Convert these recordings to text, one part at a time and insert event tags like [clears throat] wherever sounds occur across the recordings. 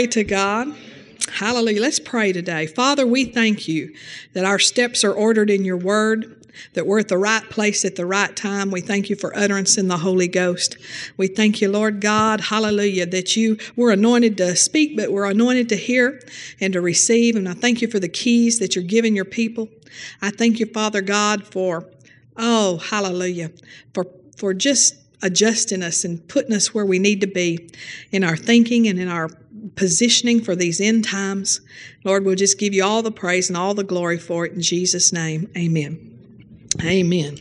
Glory to God. Hallelujah. Let's pray today. Father, we thank you that our steps are ordered in your word that we're at the right place at the right time. We thank you for utterance in the Holy Ghost. We thank you, Lord God, hallelujah, that you were anointed to speak, but we're anointed to hear and to receive. And I thank you for the keys that you're giving your people. I thank you, Father God, for, oh, hallelujah, for, for just adjusting us and putting us where we need to be in our thinking and in our positioning for these end times. Lord, we'll just give you all the praise and all the glory for it in Jesus' name. Amen. Amen.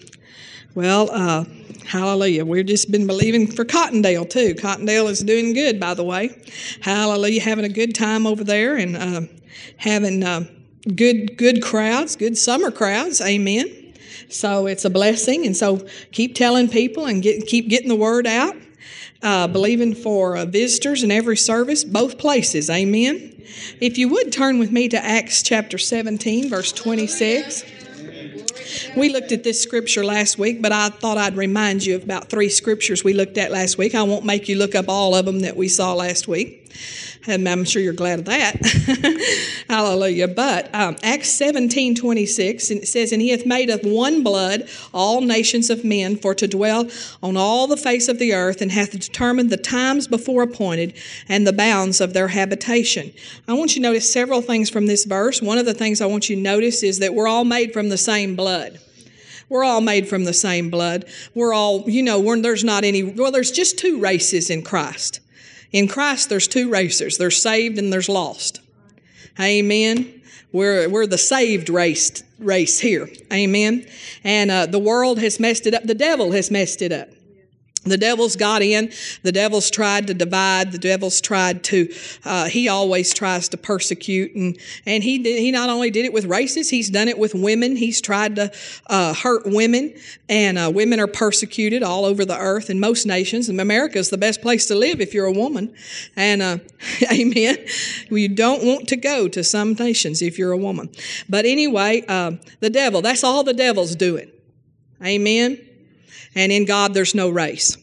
Well, uh, hallelujah. We've just been believing for Cottondale too. Cottondale is doing good, by the way. Hallelujah. Having a good time over there and uh, having uh, good good crowds, good summer crowds. Amen. So it's a blessing, and so keep telling people and get, keep getting the word out. Uh, believing for uh, visitors in every service, both places. Amen. If you would turn with me to Acts chapter 17, verse 26. We looked at this scripture last week, but I thought I'd remind you of about three scriptures we looked at last week. I won't make you look up all of them that we saw last week. And I'm sure you're glad of that. [laughs] Hallelujah. But um, Acts 17 26, and it says, And he hath made of one blood all nations of men for to dwell on all the face of the earth, and hath determined the times before appointed and the bounds of their habitation. I want you to notice several things from this verse. One of the things I want you to notice is that we're all made from the same blood. We're all made from the same blood. We're all, you know, there's not any, well, there's just two races in Christ. In Christ, there's two races there's saved and there's lost. Amen. We're, we're the saved race, race here. Amen. And uh, the world has messed it up. The devil has messed it up. The devil's got in. The devil's tried to divide. The devil's tried to. Uh, he always tries to persecute, and and he did. He not only did it with races, he's done it with women. He's tried to uh, hurt women, and uh, women are persecuted all over the earth in most nations. And America is the best place to live if you're a woman. And uh, [laughs] amen. You don't want to go to some nations if you're a woman. But anyway, uh, the devil. That's all the devil's doing. Amen and in God there's no race.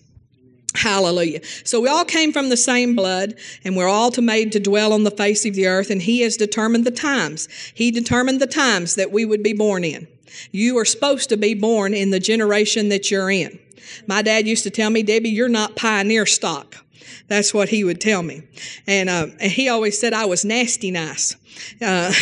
Hallelujah. So we all came from the same blood, and we're all to made to dwell on the face of the earth, and He has determined the times. He determined the times that we would be born in. You are supposed to be born in the generation that you're in. My dad used to tell me, Debbie, you're not pioneer stock. That's what he would tell me. And, uh, and he always said I was nasty nice. Uh,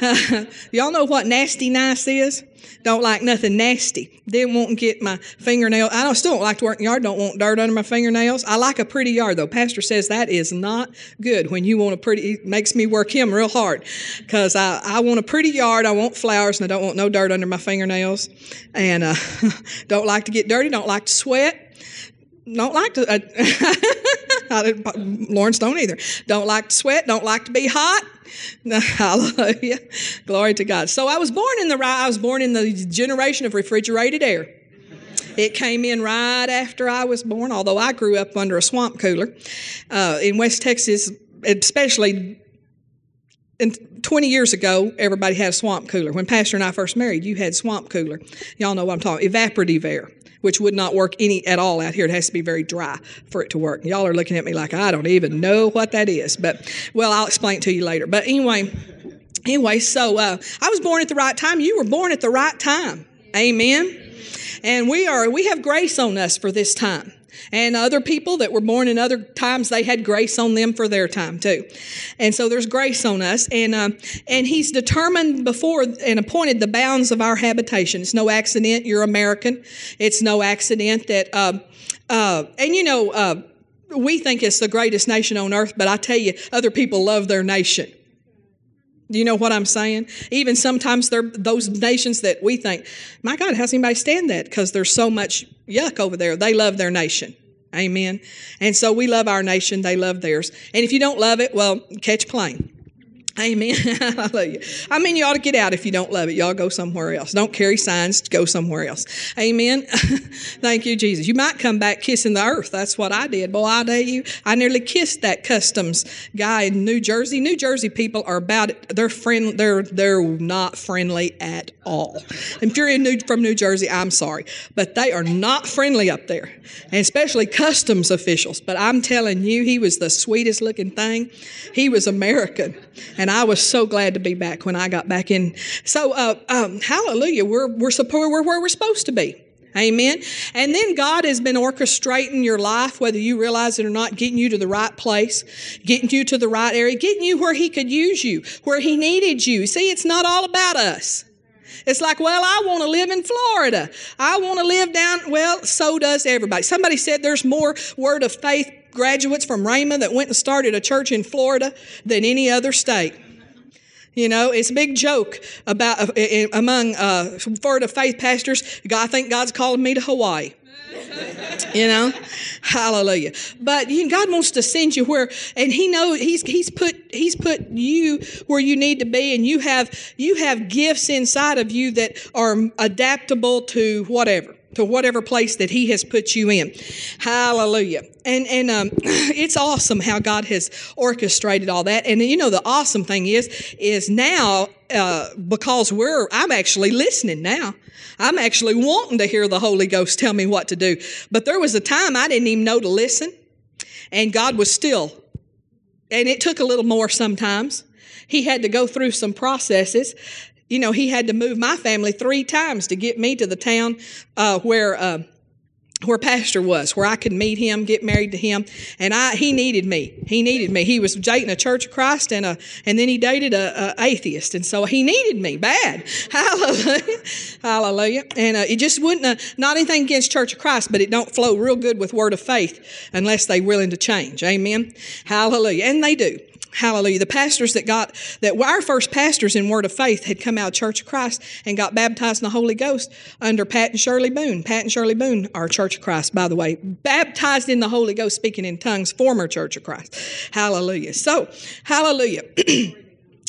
[laughs] y'all know what nasty nice is? Don't like nothing nasty. Didn't want to get my fingernail. I don't, still don't like to work in the yard. Don't want dirt under my fingernails. I like a pretty yard though. Pastor says that is not good when you want a pretty. It makes me work him real hard because I, I want a pretty yard. I want flowers and I don't want no dirt under my fingernails. And uh, [laughs] don't like to get dirty. Don't like to sweat don't like to. Uh, [laughs] Lawrence don't either. Don't like to sweat. Don't like to be hot. [laughs] Hallelujah. Glory to God. So I was born in the I was born in the generation of refrigerated air. It came in right after I was born, although I grew up under a swamp cooler. Uh, in West Texas, especially in 20 years ago, everybody had a swamp cooler. When Pastor and I first married, you had swamp cooler. Y'all know what I'm talking evaporative air which would not work any at all out here. It has to be very dry for it to work. Y'all are looking at me like I don't even know what that is, but well, I'll explain it to you later. But anyway, anyway, so uh, I was born at the right time. You were born at the right time. Amen. And we are we have grace on us for this time. And other people that were born in other times, they had grace on them for their time too. And so there's grace on us. And, uh, and He's determined before and appointed the bounds of our habitation. It's no accident you're American. It's no accident that, uh, uh, and you know, uh, we think it's the greatest nation on earth, but I tell you, other people love their nation. You know what I'm saying? Even sometimes they're those nations that we think, my God, how's anybody stand that? Because there's so much yuck over there. They love their nation. Amen. And so we love our nation, they love theirs. And if you don't love it, well, catch plane. Amen. [laughs] Hallelujah. I mean, you ought to get out if you don't love it. Y'all go somewhere else. Don't carry signs, go somewhere else. Amen. [laughs] Thank you, Jesus. You might come back kissing the earth. That's what I did. Boy, I dare you. I nearly kissed that customs guy in New Jersey. New Jersey people are about it. They're friend. They're they're not friendly at all. If you're in New, from New Jersey, I'm sorry, but they are not friendly up there, and especially customs officials. But I'm telling you, he was the sweetest looking thing. He was American I was so glad to be back when I got back in. So, uh, um, hallelujah, we're, we're, we're where we're supposed to be. Amen. And then God has been orchestrating your life, whether you realize it or not, getting you to the right place, getting you to the right area, getting you where He could use you, where He needed you. See, it's not all about us. It's like, well, I want to live in Florida. I want to live down. Well, so does everybody. Somebody said there's more word of faith graduates from Rhema that went and started a church in Florida than any other state. You know, it's a big joke about uh, among uh, Florida faith pastors. I think God's calling me to Hawaii. [laughs] you know, hallelujah. But you, God wants to send you where, and He knows He's He's put He's put you where you need to be, and you have you have gifts inside of you that are adaptable to whatever to whatever place that He has put you in. Hallelujah. And and um, [clears throat] it's awesome how God has orchestrated all that. And you know the awesome thing is is now uh, because we're I'm actually listening now. I'm actually wanting to hear the Holy Ghost tell me what to do. But there was a time I didn't even know to listen, and God was still. And it took a little more sometimes. He had to go through some processes you know, he had to move my family three times to get me to the town uh, where. Uh, where pastor was where i could meet him get married to him. And i he needed me. He needed me. He was dating a church of christ and a and then he dated a, a atheist. And so he needed me bad. [laughs] Hallelujah. Hallelujah. And uh, it just wouldn't uh, not anything against church of christ but it don't flow real good with word of faith unless they willing to change. Amen. Hallelujah. And they do Hallelujah. The pastors that got, that were our first pastors in Word of Faith had come out of Church of Christ and got baptized in the Holy Ghost under Pat and Shirley Boone. Pat and Shirley Boone are Church of Christ, by the way. Baptized in the Holy Ghost, speaking in tongues, former Church of Christ. Hallelujah. So, hallelujah. [clears throat]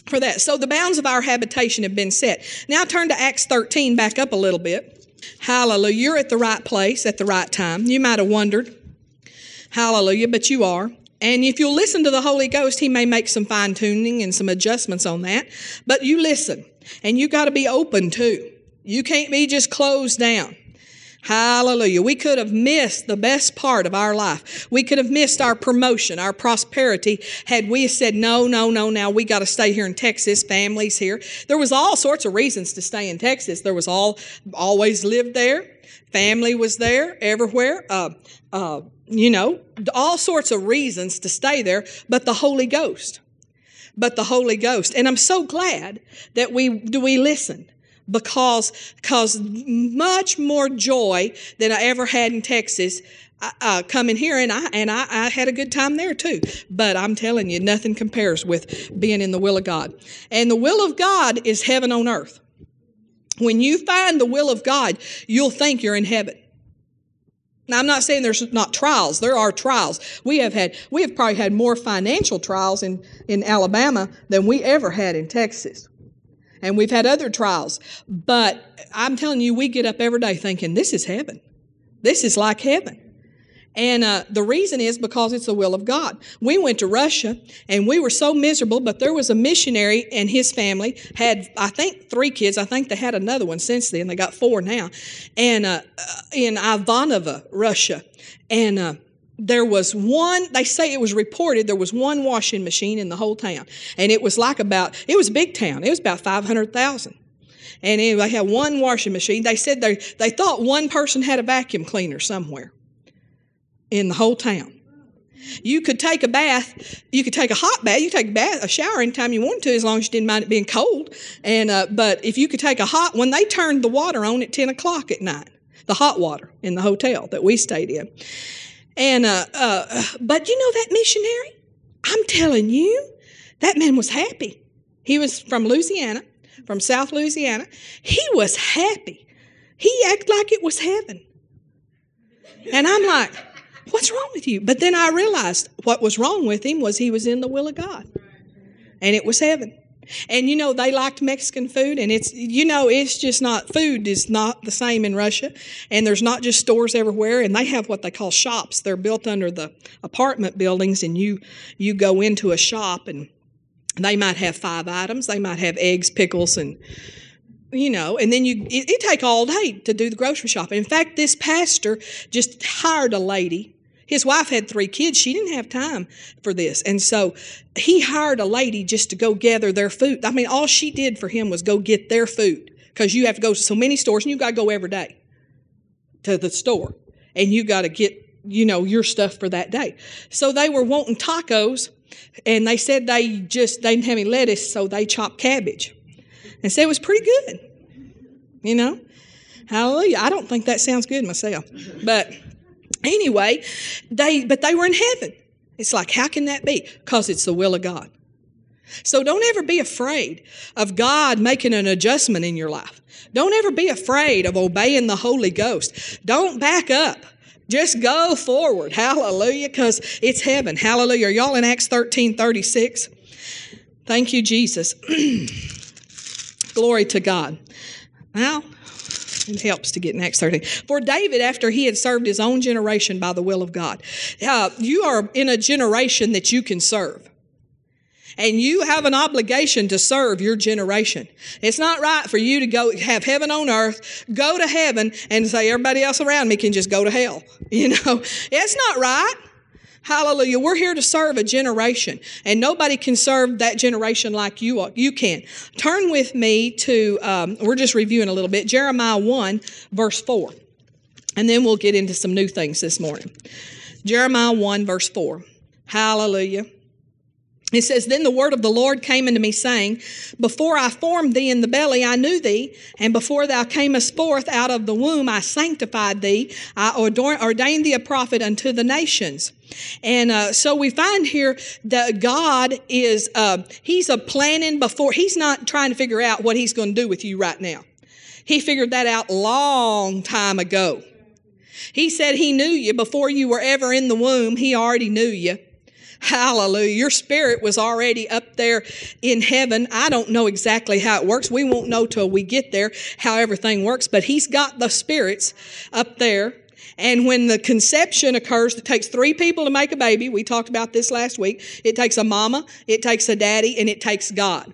For that. So the bounds of our habitation have been set. Now turn to Acts 13, back up a little bit. Hallelujah. You're at the right place at the right time. You might have wondered. Hallelujah, but you are. And if you'll listen to the Holy Ghost, He may make some fine tuning and some adjustments on that. But you listen, and you got to be open too. You can't be just closed down. Hallelujah. We could have missed the best part of our life. We could have missed our promotion, our prosperity, had we said, no, no, no, now we got to stay here in Texas, families here. There was all sorts of reasons to stay in Texas. There was all, always lived there. Family was there everywhere. Uh, uh, you know, all sorts of reasons to stay there, but the Holy Ghost. But the Holy Ghost. And I'm so glad that we do we listen because because much more joy than I ever had in Texas uh, uh, coming here, and I and I, I, had a good time there too. But I'm telling you, nothing compares with being in the will of God. And the will of God is heaven on earth. When you find the will of God, you'll think you're in heaven. Now, I'm not saying there's not trials. There are trials. We have had, we have probably had more financial trials in, in Alabama than we ever had in Texas. And we've had other trials. But I'm telling you, we get up every day thinking, this is heaven. This is like heaven. And uh, the reason is because it's the will of God. We went to Russia and we were so miserable, but there was a missionary and his family had, I think, three kids. I think they had another one since then. They got four now. And uh, uh in Ivanova, Russia. And uh, there was one, they say it was reported there was one washing machine in the whole town. And it was like about, it was a big town. It was about 500,000 and they had one washing machine. They said they, they thought one person had a vacuum cleaner somewhere in the whole town. You could take a bath. You could take a hot bath. You could take a bath, a shower anytime you wanted to, as long as you didn't mind it being cold. And uh, but if you could take a hot, when they turned the water on at ten o'clock at night, the hot water in the hotel that we stayed in, and uh, uh, but you know that missionary, I'm telling you, that man was happy. He was from Louisiana, from South Louisiana. He was happy. He acted like it was heaven. And I'm like, What's wrong with you? But then I realized what was wrong with him was he was in the will of God. and it was heaven. And you know, they liked Mexican food, and it's, you know, it's just not, food is not the same in Russia. And there's not just stores everywhere, and they have what they call shops. They're built under the apartment buildings, and you, you go into a shop, and they might have five items. They might have eggs, pickles, and, you know, and then you, it, it take all day to do the grocery shopping. In fact, this pastor just hired a lady his wife had three kids. She didn't have time for this. And so he hired a lady just to go gather their food. I mean, all she did for him was go get their food because you have to go to so many stores and you got to go every day to the store and you got to get, you know, your stuff for that day. So they were wanting tacos and they said they just, they didn't have any lettuce, so they chopped cabbage and said it was pretty good, you know. Hallelujah. I don't think that sounds good myself, but Anyway, they but they were in heaven. It's like, how can that be? Because it's the will of God. So don't ever be afraid of God making an adjustment in your life. Don't ever be afraid of obeying the Holy Ghost. Don't back up. Just go forward. Hallelujah, because it's heaven. Hallelujah. Are y'all in Acts 13 36? Thank you, Jesus. [clears throat] Glory to God. Now, it helps to get in Acts 13. For David, after he had served his own generation by the will of God, uh, you are in a generation that you can serve. And you have an obligation to serve your generation. It's not right for you to go have heaven on earth, go to heaven, and say everybody else around me can just go to hell. [laughs] You know, it's not right. Hallelujah. We're here to serve a generation, and nobody can serve that generation like you, you can. Turn with me to, um, we're just reviewing a little bit, Jeremiah 1, verse 4. And then we'll get into some new things this morning. Jeremiah 1, verse 4. Hallelujah. It says, Then the word of the Lord came unto me, saying, Before I formed thee in the belly, I knew thee, and before thou camest forth out of the womb, I sanctified thee. I ordained thee a prophet unto the nations. And uh, so we find here that God is, uh, He's a planning before, He's not trying to figure out what He's going to do with you right now. He figured that out long time ago. He said He knew you before you were ever in the womb, He already knew you. Hallelujah. Your spirit was already up there in heaven. I don't know exactly how it works. We won't know till we get there how everything works, but He's got the spirits up there. And when the conception occurs, it takes three people to make a baby. We talked about this last week. It takes a mama, it takes a daddy, and it takes God.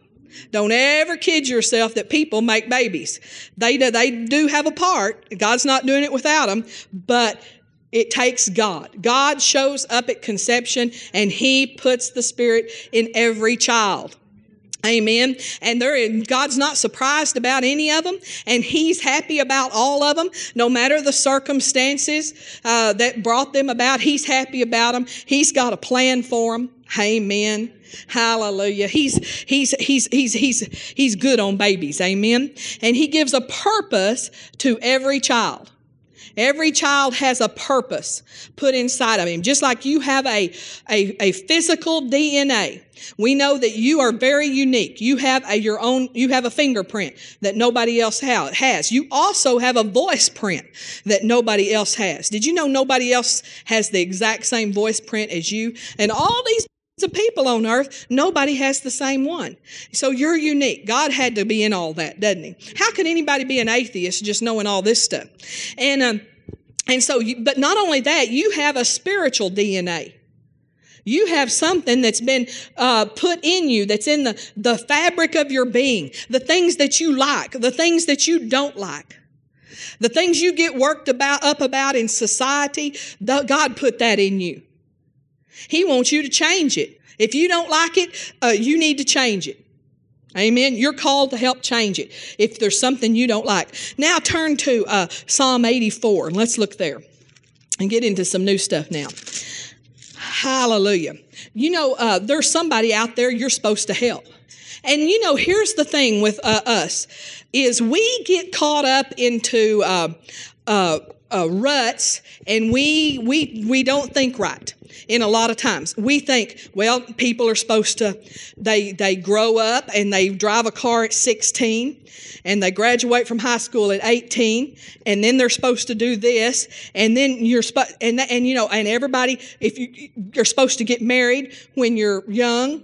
Don't ever kid yourself that people make babies. They do, they do have a part. God's not doing it without them, but it takes God. God shows up at conception and He puts the Spirit in every child. Amen. And there, God's not surprised about any of them, and He's happy about all of them, no matter the circumstances uh, that brought them about. He's happy about them. He's got a plan for them. Amen. Hallelujah. He's he's he's he's he's he's good on babies. Amen. And He gives a purpose to every child. Every child has a purpose put inside of him. Just like you have a, a, a physical DNA. We know that you are very unique. You have a, your own, you have a fingerprint that nobody else has. You also have a voice print that nobody else has. Did you know nobody else has the exact same voice print as you? And all these of people on earth, nobody has the same one. So you're unique. God had to be in all that, doesn't he? How could anybody be an atheist just knowing all this stuff? And um, and so, you, but not only that, you have a spiritual DNA. You have something that's been uh, put in you, that's in the, the fabric of your being, the things that you like, the things that you don't like. The things you get worked about up about in society, the, God put that in you. He wants you to change it. If you don't like it, uh, you need to change it. Amen. You're called to help change it if there's something you don't like. Now turn to uh, Psalm 84 and let's look there and get into some new stuff now. Hallelujah. You know, uh, there's somebody out there you're supposed to help. And you know, here's the thing with uh, us is we get caught up into uh, uh, uh, ruts and we we we don't think right in a lot of times we think well people are supposed to they they grow up and they drive a car at 16 and they graduate from high school at 18 and then they're supposed to do this and then you're and and you know and everybody if you you're supposed to get married when you're young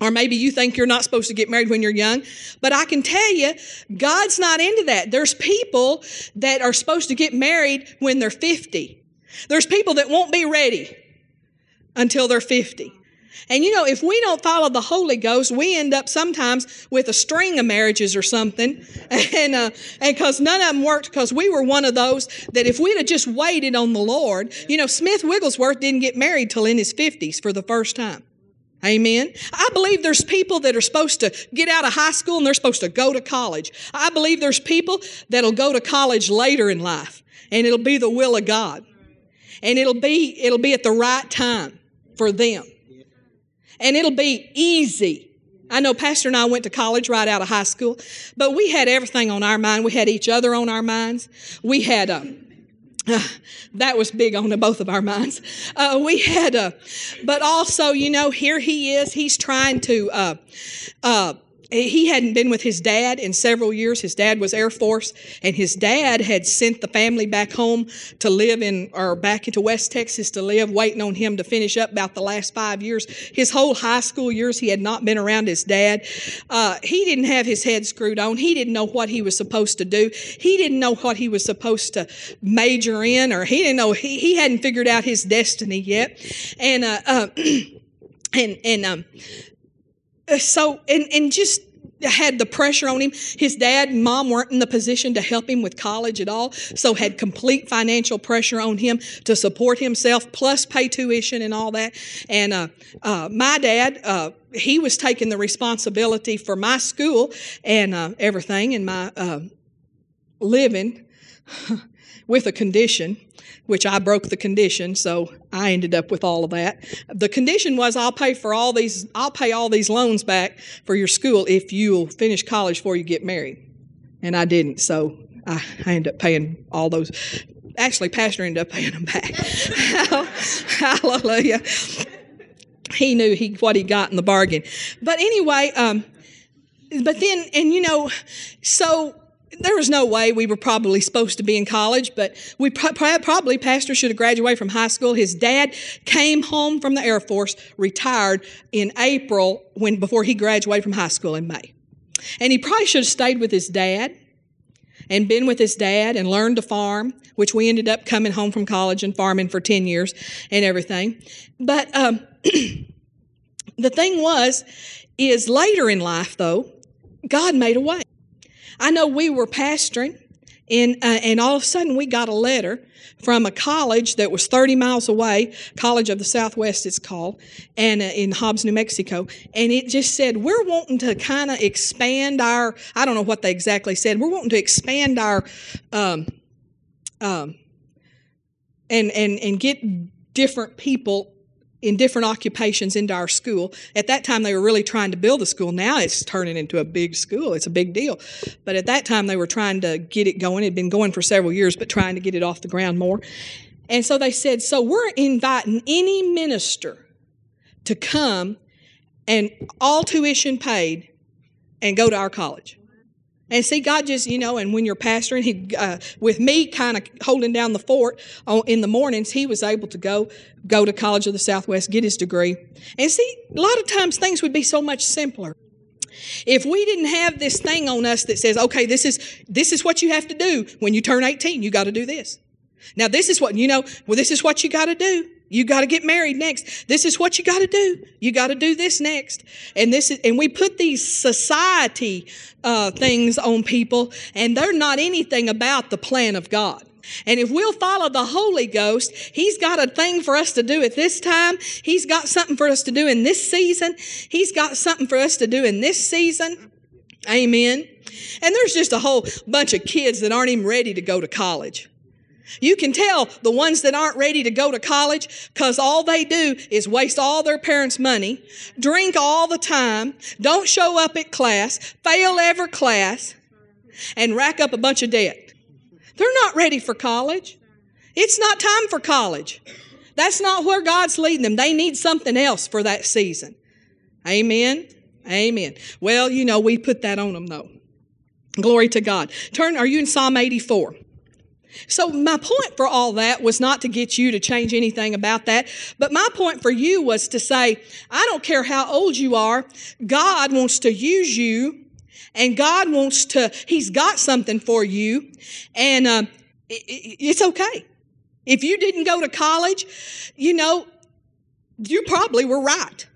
Or maybe you think you're not supposed to get married when you're young. But I can tell you, God's not into that. There's people that are supposed to get married when they're 50. There's people that won't be ready until they're 50. And you know, if we don't follow the Holy Ghost, we end up sometimes with a string of marriages or something. [laughs] And uh, and because none of them worked, because we were one of those that if we'd have just waited on the Lord, you know, Smith Wigglesworth didn't get married till in his 50s for the first time. Amen. I believe there's people that are supposed to get out of high school and they're supposed to go to college. I believe there's people that'll go to college later in life and it'll be the will of God. And it'll be it'll be at the right time for them. And it'll be easy. I know Pastor and I went to college right out of high school, but we had everything on our mind. We had each other on our minds. We had a um, uh, that was big on both of our minds. Uh, we had a, but also, you know, here he is. He's trying to uh, uh he hadn't been with his dad in several years. His dad was Air Force, and his dad had sent the family back home to live in, or back into West Texas to live, waiting on him to finish up about the last five years. His whole high school years, he had not been around his dad. Uh, he didn't have his head screwed on. He didn't know what he was supposed to do. He didn't know what he was supposed to major in, or he didn't know, he, he hadn't figured out his destiny yet. And, uh, uh [clears throat] and, and, um, so and and just had the pressure on him. His dad and mom weren't in the position to help him with college at all, so had complete financial pressure on him to support himself, plus pay tuition and all that. And uh, uh, my dad, uh, he was taking the responsibility for my school and uh, everything and my uh, living [laughs] with a condition which I broke the condition, so I ended up with all of that. The condition was I'll pay for all these I'll pay all these loans back for your school if you'll finish college before you get married. And I didn't, so I, I ended up paying all those. Actually, Pastor ended up paying them back. [laughs] Hallelujah. He knew he what he got in the bargain. But anyway, um, but then and you know, so there was no way we were probably supposed to be in college, but we probably, Pastor should have graduated from high school. His dad came home from the Air Force, retired in April when, before he graduated from high school in May. And he probably should have stayed with his dad and been with his dad and learned to farm, which we ended up coming home from college and farming for 10 years and everything. But um, [clears throat] the thing was, is later in life, though, God made a way. I know we were pastoring, and, uh, and all of a sudden we got a letter from a college that was 30 miles away, College of the Southwest it's called, and uh, in Hobbs, New Mexico, and it just said we're wanting to kind of expand our I don't know what they exactly said. We're wanting to expand our um, um, and and and get different people in different occupations into our school. At that time, they were really trying to build a school. Now it's turning into a big school. It's a big deal. But at that time, they were trying to get it going. It had been going for several years, but trying to get it off the ground more. And so they said, So we're inviting any minister to come and all tuition paid and go to our college. And see, God just, you know, and when you're pastoring, he, uh, with me kind of holding down the fort in the mornings, he was able to go go to College of the Southwest, get his degree. And see, a lot of times things would be so much simpler. If we didn't have this thing on us that says, okay, this is this is what you have to do when you turn 18, you got to do this. Now, this is what, you know, well, this is what you got to do. You got to get married next. This is what you got to do. You got to do this next. And this is, and we put these society uh, things on people, and they're not anything about the plan of God. And if we'll follow the Holy Ghost, He's got a thing for us to do at this time. He's got something for us to do in this season. He's got something for us to do in this season. Amen. And there's just a whole bunch of kids that aren't even ready to go to college. You can tell the ones that aren't ready to go to college because all they do is waste all their parents' money, drink all the time, don't show up at class, fail every class, and rack up a bunch of debt. They're not ready for college. It's not time for college. That's not where God's leading them. They need something else for that season. Amen. Amen. Well, you know, we put that on them though. Glory to God. Turn, are you in Psalm 84? So, my point for all that was not to get you to change anything about that, but my point for you was to say, I don't care how old you are, God wants to use you, and God wants to, He's got something for you, and it, it's okay. If you didn't go to college, you know, you probably were right.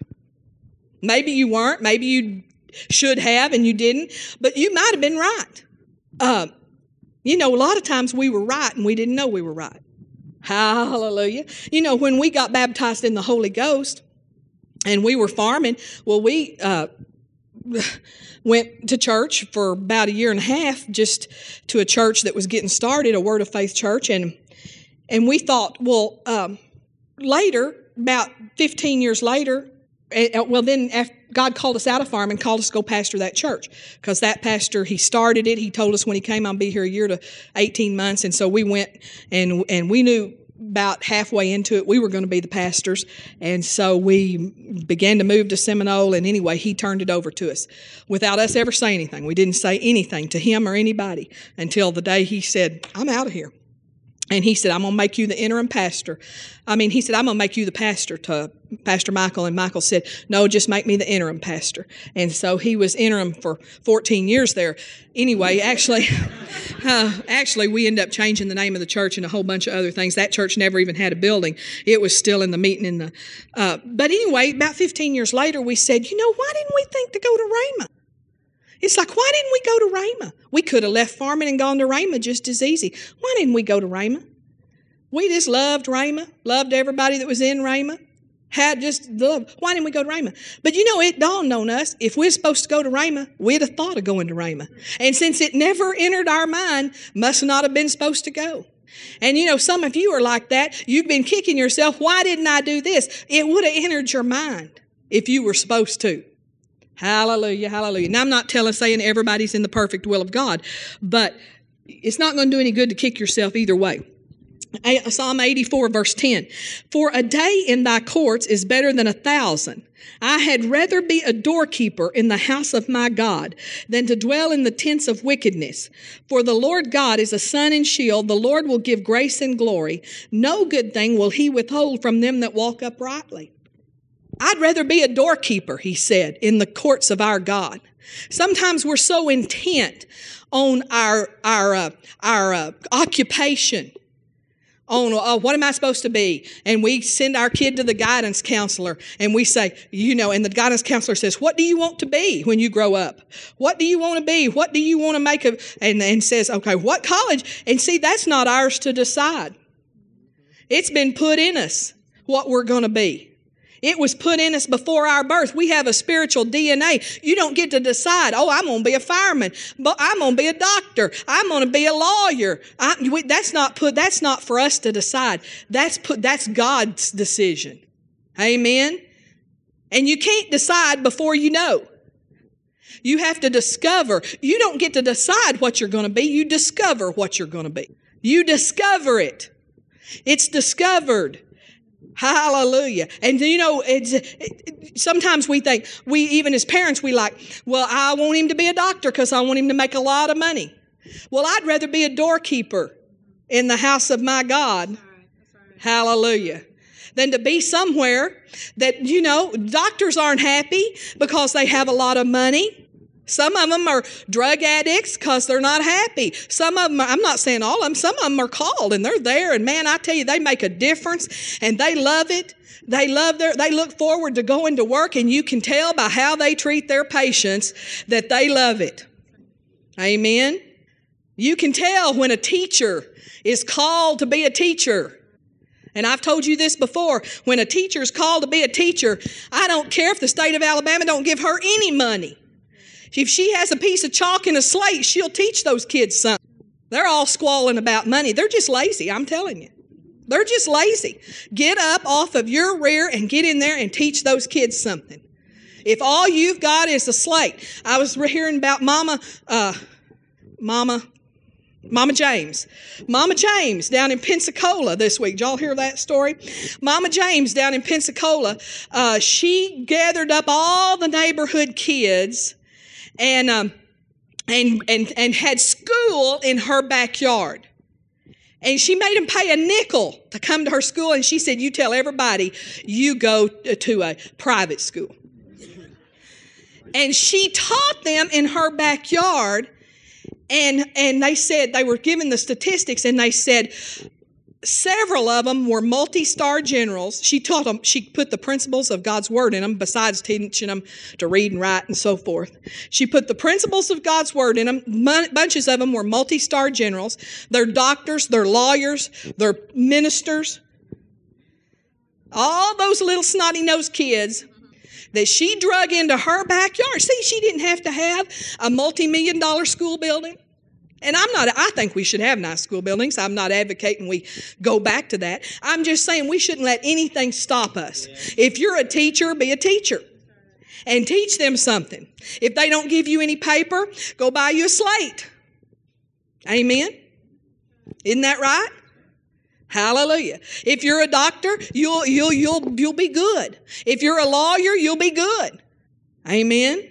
Maybe you weren't, maybe you should have and you didn't, but you might have been right. Uh, you know, a lot of times we were right and we didn't know we were right. Hallelujah. You know, when we got baptized in the Holy Ghost and we were farming, well, we uh, [sighs] went to church for about a year and a half, just to a church that was getting started, a Word of Faith church, and and we thought, well, um, later, about 15 years later, Eh, eh, well, then God called us out of farm and called us to go pastor that church because that pastor he started it. He told us when he came, "I'll be here a year to 18 months," and so we went and and we knew about halfway into it we were going to be the pastors, and so we began to move to Seminole. And anyway, he turned it over to us without us ever saying anything. We didn't say anything to him or anybody until the day he said, "I'm out of here." And he said, I'm going to make you the interim pastor. I mean, he said, I'm going to make you the pastor to Pastor Michael. And Michael said, No, just make me the interim pastor. And so he was interim for 14 years there. Anyway, actually, [laughs] uh, actually, we ended up changing the name of the church and a whole bunch of other things. That church never even had a building, it was still in the meeting in the. Uh, but anyway, about 15 years later, we said, You know, why didn't we think to go to Rhema? It's like, why didn't we go to Rhema? We could have left farming and gone to Rhema just as easy. Why didn't we go to Rhema? We just loved Rhema, loved everybody that was in Rhema, had just loved. Why didn't we go to Rhema? But you know, it dawned on us if we're supposed to go to Rhema, we'd have thought of going to Rhema. And since it never entered our mind, must not have been supposed to go. And you know, some of you are like that. You've been kicking yourself. Why didn't I do this? It would have entered your mind if you were supposed to. Hallelujah, hallelujah. Now, I'm not telling, saying everybody's in the perfect will of God, but it's not going to do any good to kick yourself either way. Psalm 84, verse 10. For a day in thy courts is better than a thousand. I had rather be a doorkeeper in the house of my God than to dwell in the tents of wickedness. For the Lord God is a sun and shield. The Lord will give grace and glory. No good thing will he withhold from them that walk uprightly. I'd rather be a doorkeeper, he said, in the courts of our God. Sometimes we're so intent on our, our, uh, our uh, occupation, on uh, what am I supposed to be? And we send our kid to the guidance counselor and we say, you know, and the guidance counselor says, what do you want to be when you grow up? What do you want to be? What do you want to make of? And, and says, okay, what college? And see, that's not ours to decide. It's been put in us what we're going to be. It was put in us before our birth. We have a spiritual DNA. You don't get to decide, oh, I'm going to be a fireman, but I'm going to be a doctor. I'm going to be a lawyer. I, we, that's not put, that's not for us to decide. That's put, that's God's decision. Amen. And you can't decide before you know. You have to discover. You don't get to decide what you're going to be. You discover what you're going to be. You discover it. It's discovered. Hallelujah. And you know, it's, it, sometimes we think, we even as parents, we like, well, I want him to be a doctor because I want him to make a lot of money. Well, I'd rather be a doorkeeper in the house of my God. That's right. That's right. Hallelujah. Than to be somewhere that, you know, doctors aren't happy because they have a lot of money. Some of them are drug addicts because they're not happy. Some of them, I'm not saying all of them, some of them are called and they're there. And man, I tell you, they make a difference and they love it. They love their, they look forward to going to work and you can tell by how they treat their patients that they love it. Amen. You can tell when a teacher is called to be a teacher. And I've told you this before. When a teacher is called to be a teacher, I don't care if the state of Alabama don't give her any money. If she has a piece of chalk and a slate, she'll teach those kids something. They're all squalling about money. They're just lazy, I'm telling you. They're just lazy. Get up off of your rear and get in there and teach those kids something. If all you've got is a slate, I was hearing about Mama, uh, Mama, Mama James. Mama James down in Pensacola this week. Did y'all hear that story? Mama James down in Pensacola, uh, she gathered up all the neighborhood kids and um, and and and had school in her backyard. And she made them pay a nickel to come to her school. And she said, You tell everybody you go to a private school. And she taught them in her backyard. And, and they said, they were given the statistics, and they said several of them were multi-star generals. She taught them, she put the principles of God's word in them, besides teaching them to read and write and so forth. She put the principles of God's word in them. Bunches of them were multi-star generals. They're doctors, they're lawyers, they're ministers. All those little snotty-nosed kids that she drug into her backyard. See, she didn't have to have a multi-million dollar school building. And I'm not, I think we should have nice school buildings. I'm not advocating we go back to that. I'm just saying we shouldn't let anything stop us. If you're a teacher, be a teacher and teach them something. If they don't give you any paper, go buy you a slate. Amen. Isn't that right? Hallelujah. If you're a doctor, you'll, you'll, you'll, you'll be good. If you're a lawyer, you'll be good. Amen.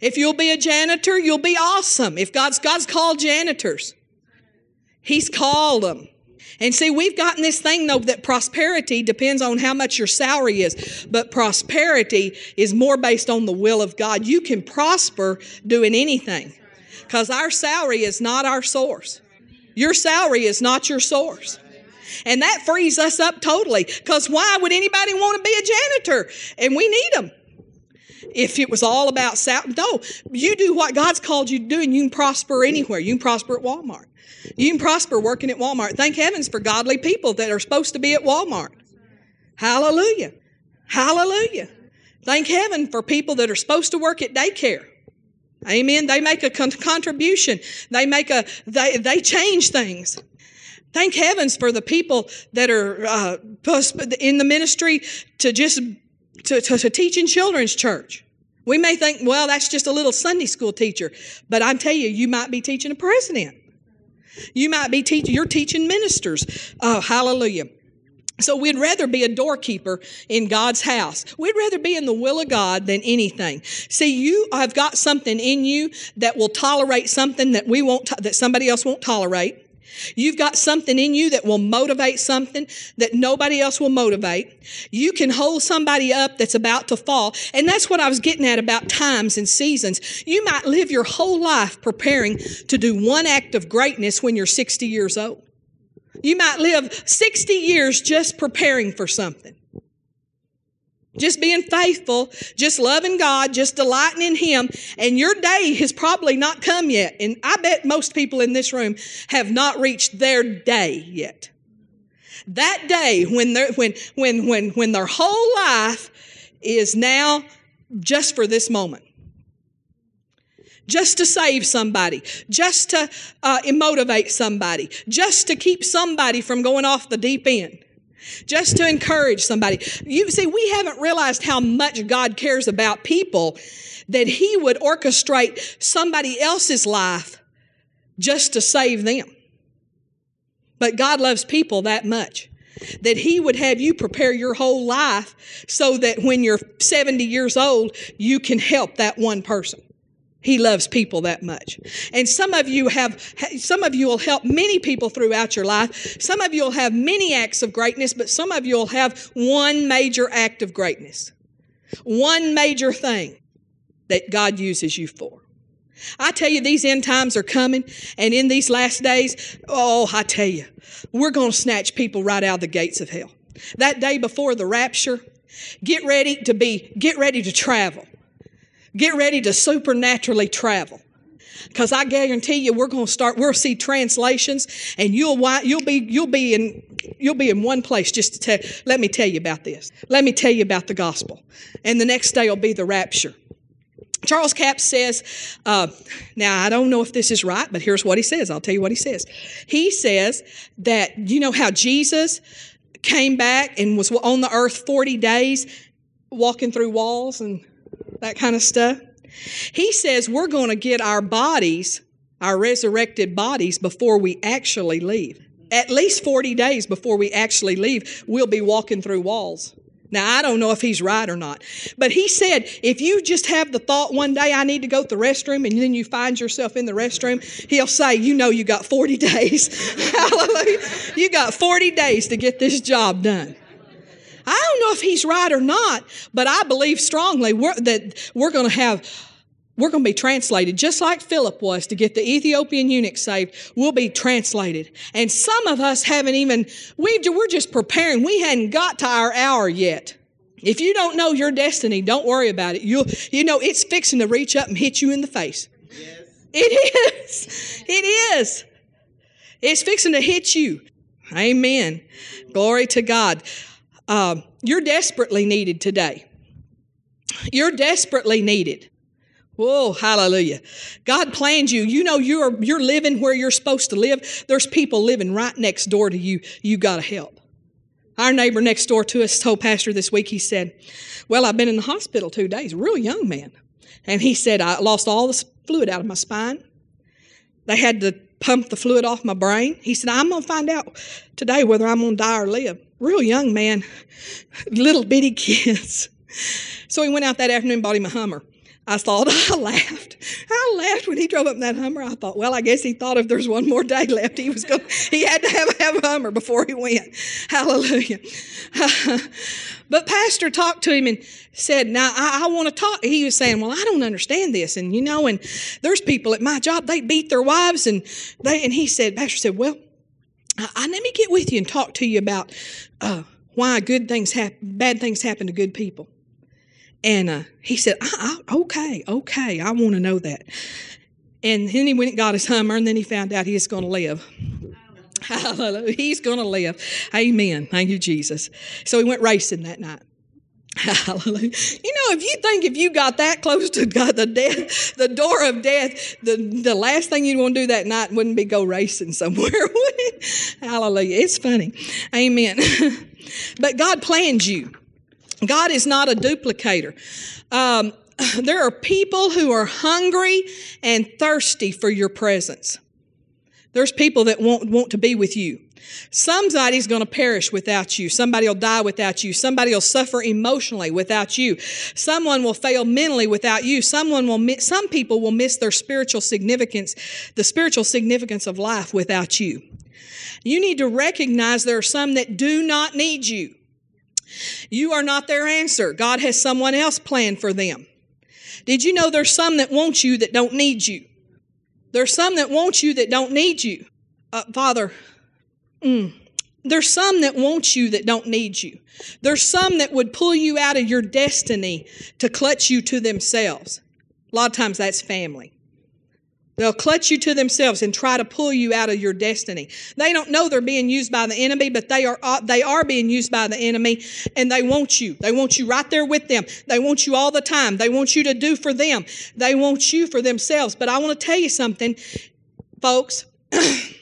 If you'll be a janitor, you'll be awesome. If God's, God's called janitors, He's called them. And see, we've gotten this thing though that prosperity depends on how much your salary is, but prosperity is more based on the will of God. You can prosper doing anything because our salary is not our source. Your salary is not your source. And that frees us up totally because why would anybody want to be a janitor? And we need them if it was all about South. No, you do what God's called you to do, and you can prosper anywhere. You can prosper at Walmart. You can prosper working at Walmart. Thank heavens for godly people that are supposed to be at Walmart. Hallelujah. Hallelujah. Thank heaven for people that are supposed to work at daycare. Amen. They make a con- contribution. They make a, they, they change things. Thank heavens for the people that are uh, in the ministry to just to, to, to teach in children's church. We may think, well, that's just a little Sunday school teacher. But I tell you, you might be teaching a president. You might be teaching, you're teaching ministers. Oh, hallelujah. So we'd rather be a doorkeeper in God's house. We'd rather be in the will of God than anything. See, you have got something in you that will tolerate something that we won't, that somebody else won't tolerate. You've got something in you that will motivate something that nobody else will motivate. You can hold somebody up that's about to fall. And that's what I was getting at about times and seasons. You might live your whole life preparing to do one act of greatness when you're 60 years old. You might live 60 years just preparing for something. Just being faithful, just loving God, just delighting in Him, and your day has probably not come yet. And I bet most people in this room have not reached their day yet. That day when they're, when, when, when, when their whole life is now just for this moment. Just to save somebody, just to uh, motivate somebody, just to keep somebody from going off the deep end just to encourage somebody. You see, we haven't realized how much God cares about people that He would orchestrate somebody else's life just to save them. But God loves people that much that He would have you prepare your whole life so that when you're 70 years old, you can help that one person. He loves people that much. And some of you have, some of you will help many people throughout your life. Some of you will have many acts of greatness, but some of you will have one major act of greatness. One major thing that God uses you for. I tell you, these end times are coming, and in these last days, oh, I tell you, we're going to snatch people right out of the gates of hell. That day before the rapture, get ready to be, get ready to travel. Get ready to supernaturally travel. Because I guarantee you, we're going to start. We'll see translations, and you'll you'll be you'll be in you'll be in one place. Just to tell. Let me tell you about this. Let me tell you about the gospel, and the next day will be the rapture. Charles Capps says, uh, now I don't know if this is right, but here's what he says. I'll tell you what he says. He says that you know how Jesus came back and was on the earth 40 days, walking through walls and that kind of stuff. He says we're going to get our bodies, our resurrected bodies, before we actually leave. At least 40 days before we actually leave, we'll be walking through walls Now, I don't know if he's right or not, but he said if you just have the thought one day, I need to go to the restroom, and then you find yourself in the restroom, he'll say, You know, you got 40 [laughs] days. [laughs] Hallelujah. You got 40 days to get this job done. I don't know if he's right or not, but I believe strongly we're, that we're going to have we're going to be translated just like Philip was to get the Ethiopian eunuch saved. We'll be translated. And some of us haven't even, we, we're just preparing. We hadn't got to our hour yet. If you don't know your destiny, don't worry about it. You'll, you know, it's fixing to reach up and hit you in the face. Yes. It is. It is. It's fixing to hit you. Amen. Glory to God. Uh, you're desperately needed today. You're desperately needed. Whoa, hallelujah. God planned you. You know you're you're living where you're supposed to live. There's people living right next door to you. You gotta help. Our neighbor next door to us told Pastor this week, he said, Well, I've been in the hospital two days, real young man. And he said, I lost all the fluid out of my spine. They had to pump the fluid off my brain. He said, I'm to find out today whether I'm to die or live. Real young man, little bitty [laughs] kids. So he went out that afternoon and bought him a Hummer. I thought, [laughs] I laughed. I laughed when he drove up in that Hummer. I thought, well, I guess he thought if there's one more day [laughs] left, he was going. He had to have, have a Hummer before he went. Hallelujah. but Pastor talked to him and said, "Now I, I want to talk." He was saying, "Well, I don't understand this, and you know, and there's people at my job they beat their wives, and they." And he said, Pastor said, "Well, I, I let me get with you and talk to you about uh, why good things happen, bad things happen to good people." And uh, he said, I, I, okay, okay, I want to know that. And then he went and got his Hummer, and then he found out he's going to live. Hallelujah. [laughs] He's going to live. Amen. Thank you, Jesus. So he went racing that night. Hallelujah. You know, if you think if you got that close to God, the death, the door of death, the, the last thing you'd want to do that night wouldn't be go racing somewhere. [laughs] Hallelujah. It's funny. Amen. [laughs] but God planned you. God is not a duplicator. Um, [laughs] there are people who are hungry and thirsty for your presence. There's people that want, want to be with you. Somebody's going to perish without you. Somebody will die without you. Somebody will suffer emotionally without you. Someone will fail mentally without you. Someone will, some people will miss their spiritual significance, the spiritual significance of life without you. You need to recognize there are some that do not need you. You are not their answer. God has someone else planned for them. Did you know there's some that want you that don't need you? There's some that want you that don't need you. Uh, Father, mm, there's some that want you that don't need you. There's some that would pull you out of your destiny to clutch you to themselves. A lot of times that's family. They'll clutch you to themselves and try to pull you out of your destiny. They don't know they're being used by the enemy, but they are uh, they are being used by the enemy, and they want you. They want you right there with them. They want you all the time. They want you to do for them. They want you for themselves. But I want to tell you something, folks. [clears throat]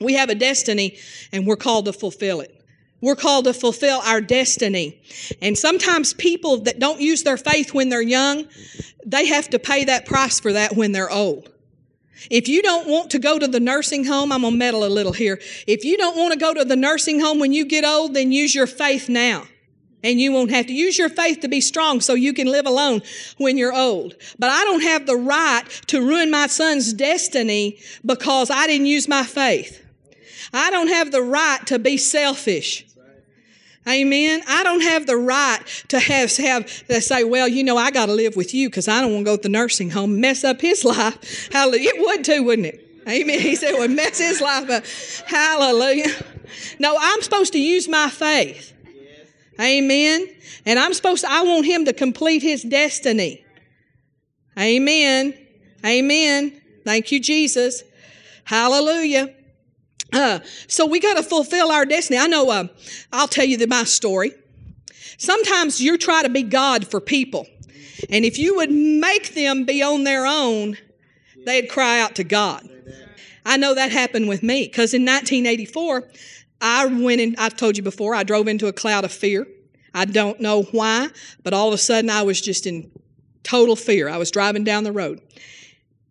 we have a destiny, and we're called to fulfill it. We're called to fulfill our destiny. And sometimes people that don't use their faith when they're young, they have to pay that price for that when they're old. If you don't want to go to the nursing home, I'm going to meddle a little here. If you don't want to go to the nursing home when you get old, then use your faith now. And you won't have to use your faith to be strong so you can live alone when you're old. But I don't have the right to ruin my son's destiny because I didn't use my faith. I don't have the right to be selfish. Amen. I don't have the right to have have say, well, you know, I got to live with you because I don't want to go to the nursing home, mess up his [laughs] life. Hallelujah. It would too, wouldn't it? Amen. He said, would mess his life up. Hallelujah. No, I'm supposed to use my faith. Amen. And I'm supposed to, I want him to complete his destiny. Amen. Amen. Thank you, Jesus. Hallelujah. Uh, so we got to fulfill our destiny. I know, uh, I'll tell you the, my story. Sometimes you try to be God for people. And if you would make them be on their own, they'd cry out to God. I know that happened with me because in 1984, I went in, I've told you before, I drove into a cloud of fear. I don't know why, but all of a sudden I was just in total fear. I was driving down the road.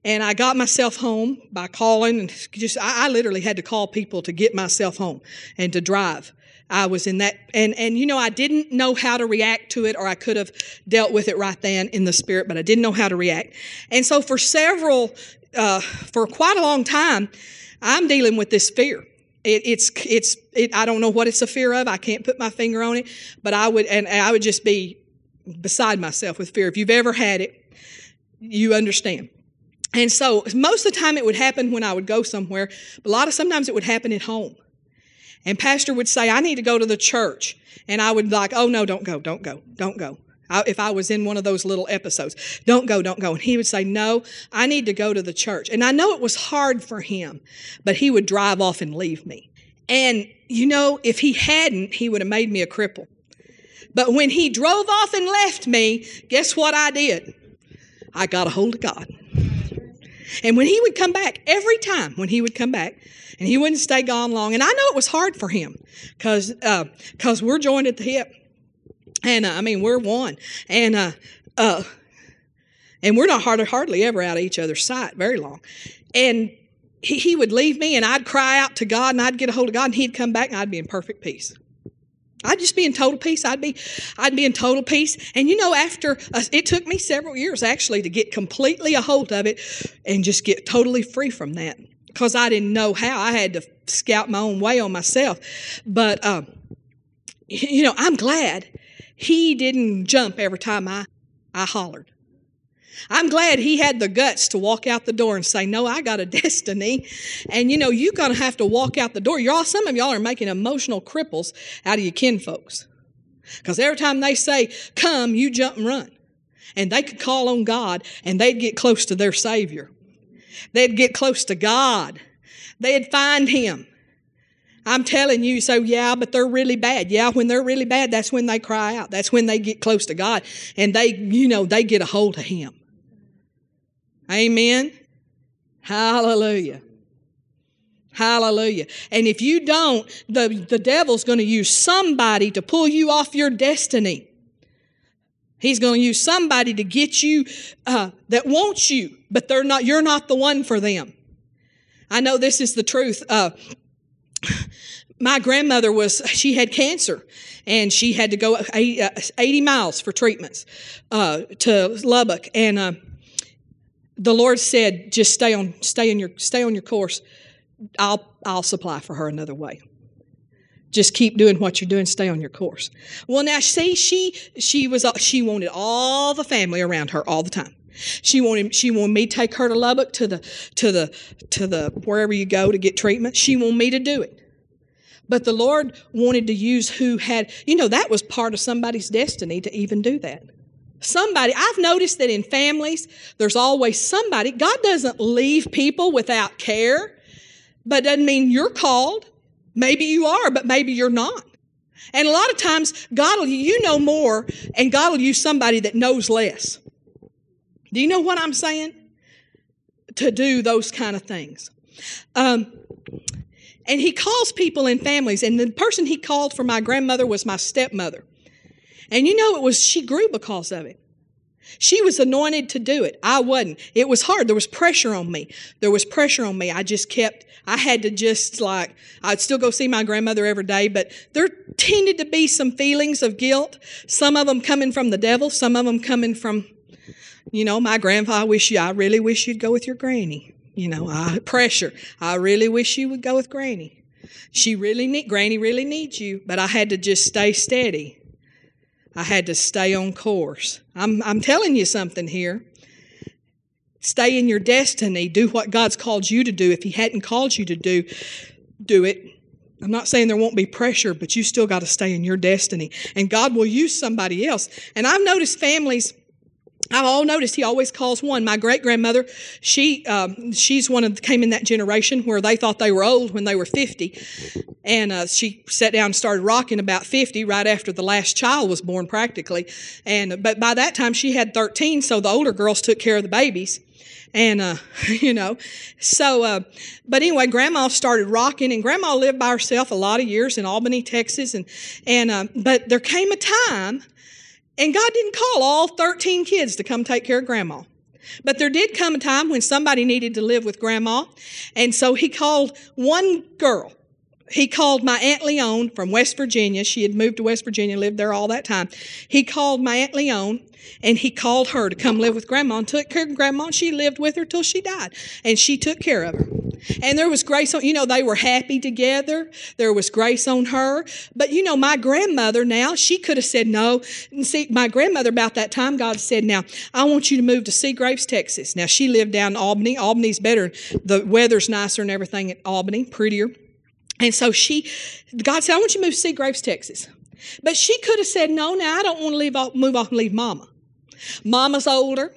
And I got myself home by calling and just, I, I literally had to call people to get myself home and to drive. I was in that, and and you know, I didn't know how to react to it, or I could have dealt with it right then in the spirit, but I didn't know how to react. And so, for several, uh, for quite a long time, I'm dealing with this fear. It, it's it's it, I don't know what it's a fear of. I can't put my finger on it, but I would, and I would just be beside myself with fear. If you've ever had it, you understand. And so, most of the time, it would happen when I would go somewhere. But a lot of sometimes it would happen at home. And pastor would say, I need to go to the church. And I would like, oh no, don't go, don't go, don't go. I, if I was in one of those little episodes, don't go, don't go. And he would say, no, I need to go to the church. And I know it was hard for him, but he would drive off and leave me. And you know, if he hadn't, he would have made me a cripple. But when he drove off and left me, guess what I did? I got a hold of God. And when he would come back, every time when he would come back, and he wouldn't stay gone long. And I know it was hard for him because uh, we're joined at the hip, and uh, I mean we're one, and uh, uh, and we're not hardly hardly ever out of each other's sight very long, and. He, he would leave me and I'd cry out to God and I'd get a hold of God and he'd come back and I'd be in perfect peace. I'd just be in total peace. I'd be, I'd be in total peace. And you know, after uh, it took me several years actually to get completely a hold of it and just get totally free from that because I didn't know how. I had to scout my own way on myself. But, um, you know, I'm glad he didn't jump every time I, I hollered. I'm glad he had the guts to walk out the door and say, No, I got a [laughs] destiny. And you know, you're going to have to walk out the door. Y'all, some of y'all are making emotional cripples out of your kinfolks. Because every time they say, Come, you jump and run. And they could call on God and they'd get close to their Savior. They'd get close to God. They'd find Him. I'm telling you, so yeah, but they're really bad. Yeah, when they're really bad, that's when they cry out. That's when they get close to God and they, you know, they get a hold of Him. Amen. Hallelujah. Hallelujah. And if you don't, the, the devil's going to use somebody to pull you off your destiny. He's going to use somebody to get you uh, that wants you, but they're not. You're not the one for them. I know this is the truth. Uh, my grandmother was she had cancer, and she had to go 80, uh, 80 miles for treatments uh, to Lubbock, and uh, the Lord said, "Just stay on, stay in your, stay on your course. I'll, I'll supply for her another way." just keep doing what you're doing. Stay on your course. Well now see she she was she wanted all the family around her all the time. She wanted she wanted me to take her to lubbock to the to the to the wherever you go to get treatment. She wanted me to do it. But the lord wanted to use who had you know that was part of somebody's destiny to even do that somebody i've noticed that in families there's always somebody god doesn't leave people without care but doesn't mean you're called Maybe you are, but maybe you're not. And a lot of times, God will, you know more, and God will use somebody that knows less. Do you know what I'm saying? To do those kind of things. Um, and he calls people in families, and the person he called for my grandmother was my stepmother. And you know, it was, she grew because of it. She was anointed to do it. I wasn't. It was hard. There was pressure on me. There was pressure on me. I just kept, I had to just like, I'd still go see my grandmother every day, but there tended to be some feelings of guilt. Some of them coming from the devil, some of them coming from, you know, my grandpa, I wish you, I really wish you'd go with your granny. You know, I, pressure. I really wish you would go with granny. She really need, granny really needs you, but I had to just stay steady. I had to stay on course. I'm, I'm telling you something here. Stay in your destiny. Do what God's called you to do. If He hadn't called you to do, do it. I'm not saying there won't be pressure, but you still got to stay in your destiny. And God will use somebody else. And I've noticed families I've all noticed he always calls one. My great grandmother, she um, she's one of came in that generation where they thought they were old when they were fifty, and uh, she sat down and started rocking about fifty right after the last child was born, practically. And but by that time she had thirteen, so the older girls took care of the babies, and uh, [laughs] you know, so uh, but anyway, Grandma started rocking, and Grandma lived by herself a lot of years in Albany, Texas, and and uh, but there came a time and God didn't call all 13 kids to come take care of grandma. But there did come a time when somebody needed to live with grandma. And so he called one girl. He called my Aunt Leon from West Virginia. She had moved to West Virginia, lived there all that time. He called my Aunt Leon and he called her to come live with Grandma and took care of Grandma. And she lived with her till she died. And she took care of her. And there was grace on, you know, they were happy together. There was grace on her. But, you know, my grandmother now, she could have said no. And see, my grandmother about that time, God said, now, I want you to move to Seagraves, Texas. Now, she lived down in Albany. Albany's better. The weather's nicer and everything at Albany, prettier. And so she, God said, I want you to move to Seagraves, Texas. But she could have said, no, now I don't want to leave off, move off and leave mama. Mama's older.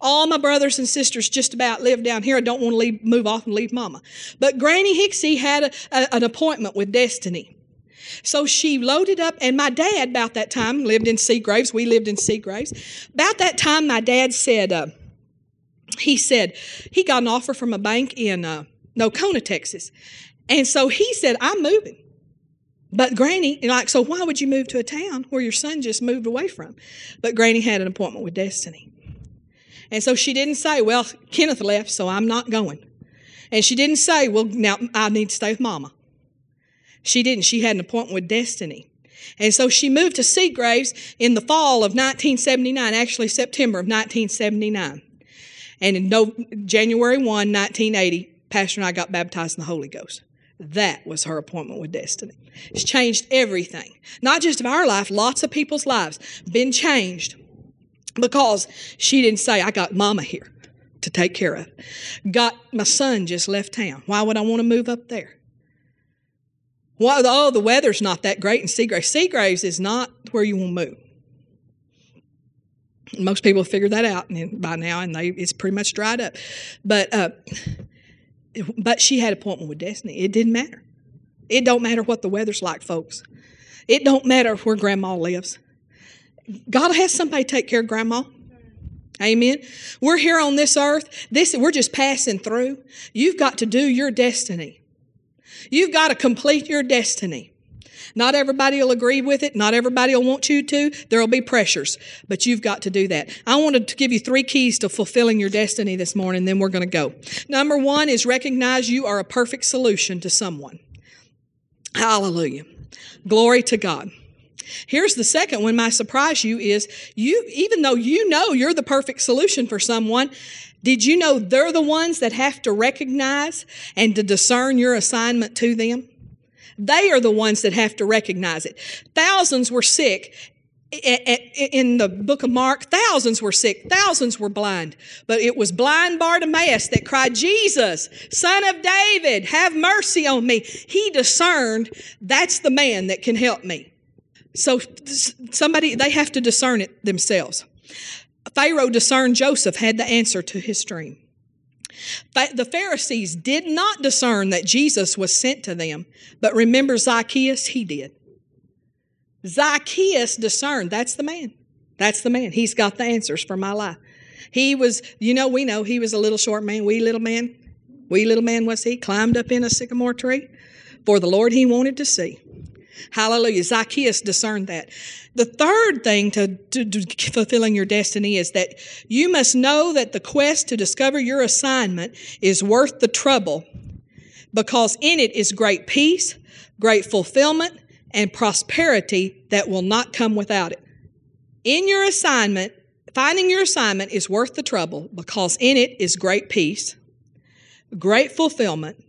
All my brothers and sisters just about live down here. I don't want to leave, move off and leave mama. But Granny Hixie had a, a, an appointment with Destiny. So she loaded up, and my dad, about that time, lived in Seagraves. We lived in Seagraves. About that time, my dad said, uh, he said, he got an offer from a bank in uh, Nocona, Texas. And so he said, I'm moving. But Granny, like, so why would you move to a town where your son just moved away from? But Granny had an appointment with Destiny. And so she didn't say, well, Kenneth left, so I'm not going. And she didn't say, well, now I need to stay with Mama. She didn't. She had an appointment with Destiny. And so she moved to Seagraves in the fall of 1979, actually September of 1979. And in January 1, 1980, Pastor and I got baptized in the Holy Ghost. That was her appointment with destiny. It's changed everything. Not just of our life, lots of people's lives been changed because she didn't say, I got mama here to take care of. Got my son just left town. Why would I want to move up there? Well, oh, the weather's not that great in Seagraves. Seagraves is not where you want to move. Most people figured that out by now, and they, it's pretty much dried up. But uh, but she had appointment with destiny. It didn't matter. It don't matter what the weather's like, folks. It don't matter where grandma lives. God has somebody take care of grandma. Amen. We're here on this earth. This we're just passing through. You've got to do your destiny. You've got to complete your destiny. Not everybody will agree with it. Not everybody will want you to. There will be pressures, but you've got to do that. I wanted to give you three keys to fulfilling your destiny this morning, then we're going to go. Number one is recognize you are a perfect solution to someone. Hallelujah. Glory to God. Here's the second one might surprise you is you, even though you know you're the perfect solution for someone, did you know they're the ones that have to recognize and to discern your assignment to them? They are the ones that have to recognize it. Thousands were sick in the book of Mark, thousands were sick, thousands were blind. But it was blind Bartimaeus that cried, Jesus, son of David, have mercy on me. He discerned that's the man that can help me. So somebody, they have to discern it themselves. Pharaoh discerned Joseph had the answer to his dream. The Pharisees did not discern that Jesus was sent to them, but remember Zacchaeus, he did. Zacchaeus discerned that's the man. That's the man. He's got the answers for my life. He was, you know, we know he was a little short man, wee little man. Wee little man was he, climbed up in a sycamore tree for the Lord he wanted to see. Hallelujah. Zacchaeus discerned that. The third thing to, to, to, fulfilling your destiny is that you must know that the quest to discover your assignment is worth the trouble because in it is great peace, great fulfillment, and prosperity that will not come without it. In your assignment, finding your assignment is worth the trouble because in it is great peace, great fulfillment,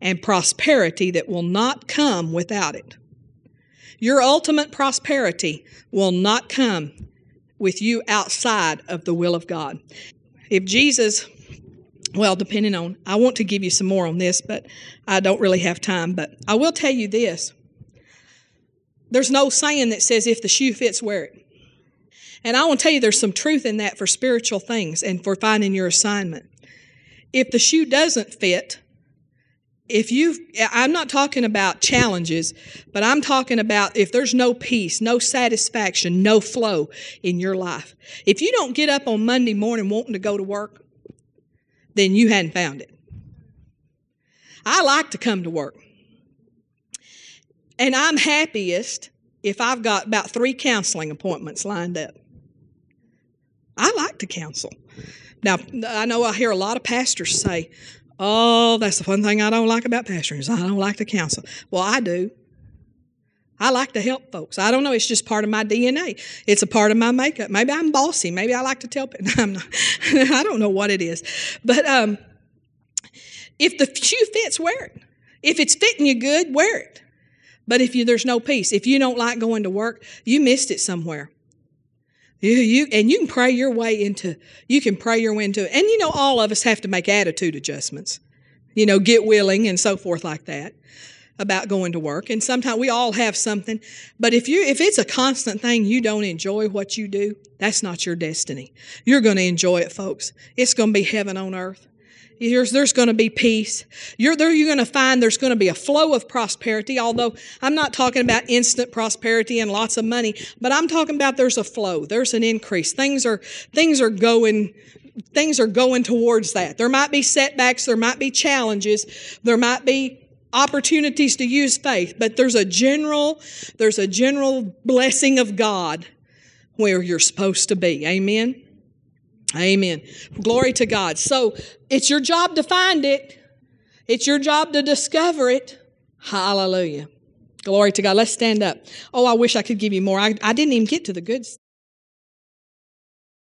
and prosperity that will not come without it. Your ultimate prosperity will not come with you outside of the will of God. If Jesus, well, depending on, I want to give you some more on this, but I don't really have time. But I will tell you this there's no saying that says if the shoe fits, wear it. And I want to tell you there's some truth in that for spiritual things and for finding your assignment. If the shoe doesn't fit, if you i'm not talking about challenges but i'm talking about if there's no peace no satisfaction no flow in your life. If you don't get up on monday morning wanting to go to work then you hadn't found it. I like to come to work. And i'm happiest if i've got about three counseling appointments lined up. I like to counsel. Now i know i hear a lot of pastors say Oh, that's the one thing I don't like about pastoring I don't like to counsel. Well, I do. I like to help folks. I don't know. It's just part of my DNA. It's a part of my makeup. Maybe I'm bossy. Maybe I like to tell people. [laughs] I'm not, [laughs] I don't know what it is. But um, if the shoe fits, wear it. If it's fitting you good, wear it. But if you, there's no peace, if you don't like going to work, you missed it somewhere. You, you, and you can pray your way into, you can pray your way into it. And you know, all of us have to make attitude adjustments, you know, get willing and so forth like that about going to work. And sometimes we all have something. But if you, if it's a constant thing, you don't enjoy what you do, that's not your destiny. You're going to enjoy it, folks. It's going to be heaven on earth. There's, there's going to be peace. You're there. You're going to find there's going to be a flow of prosperity. Although I'm not talking about instant prosperity and lots of money, but I'm talking about there's a flow. There's an increase. Things are things are going things are going towards that. There might be setbacks. There might be challenges. There might be opportunities to use faith, but there's a general there's a general blessing of God where you're supposed to be. Amen. Amen. Glory to God. So it's your job to find it. It's your job to discover it. Hallelujah. Glory to God. Let's stand up. Oh, I wish I could give you more. I, I didn't even get to the good